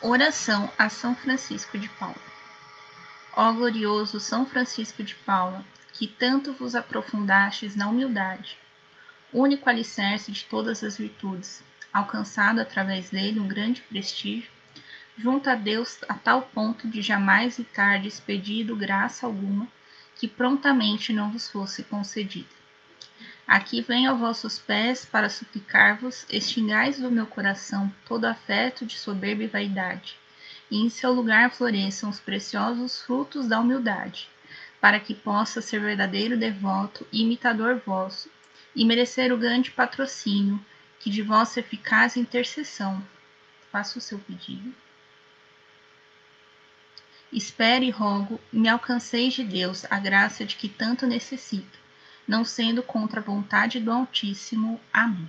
Oração a São Francisco de Paula. Ó glorioso São Francisco de Paula, que tanto vos aprofundastes na humildade, único alicerce de todas as virtudes, alcançado através dele um grande prestígio, junto a Deus a tal ponto de jamais e tardes pedido graça alguma que prontamente não vos fosse concedida. Aqui venho a vossos pés para suplicar-vos, extingais do meu coração todo afeto de soberba e vaidade, e em seu lugar floresçam os preciosos frutos da humildade, para que possa ser verdadeiro devoto e imitador vosso, e merecer o grande patrocínio que de vossa eficaz intercessão faça o seu pedido. Espero e rogo, me alcanceis de Deus a graça de que tanto necessito não sendo contra a vontade do Altíssimo. Amém.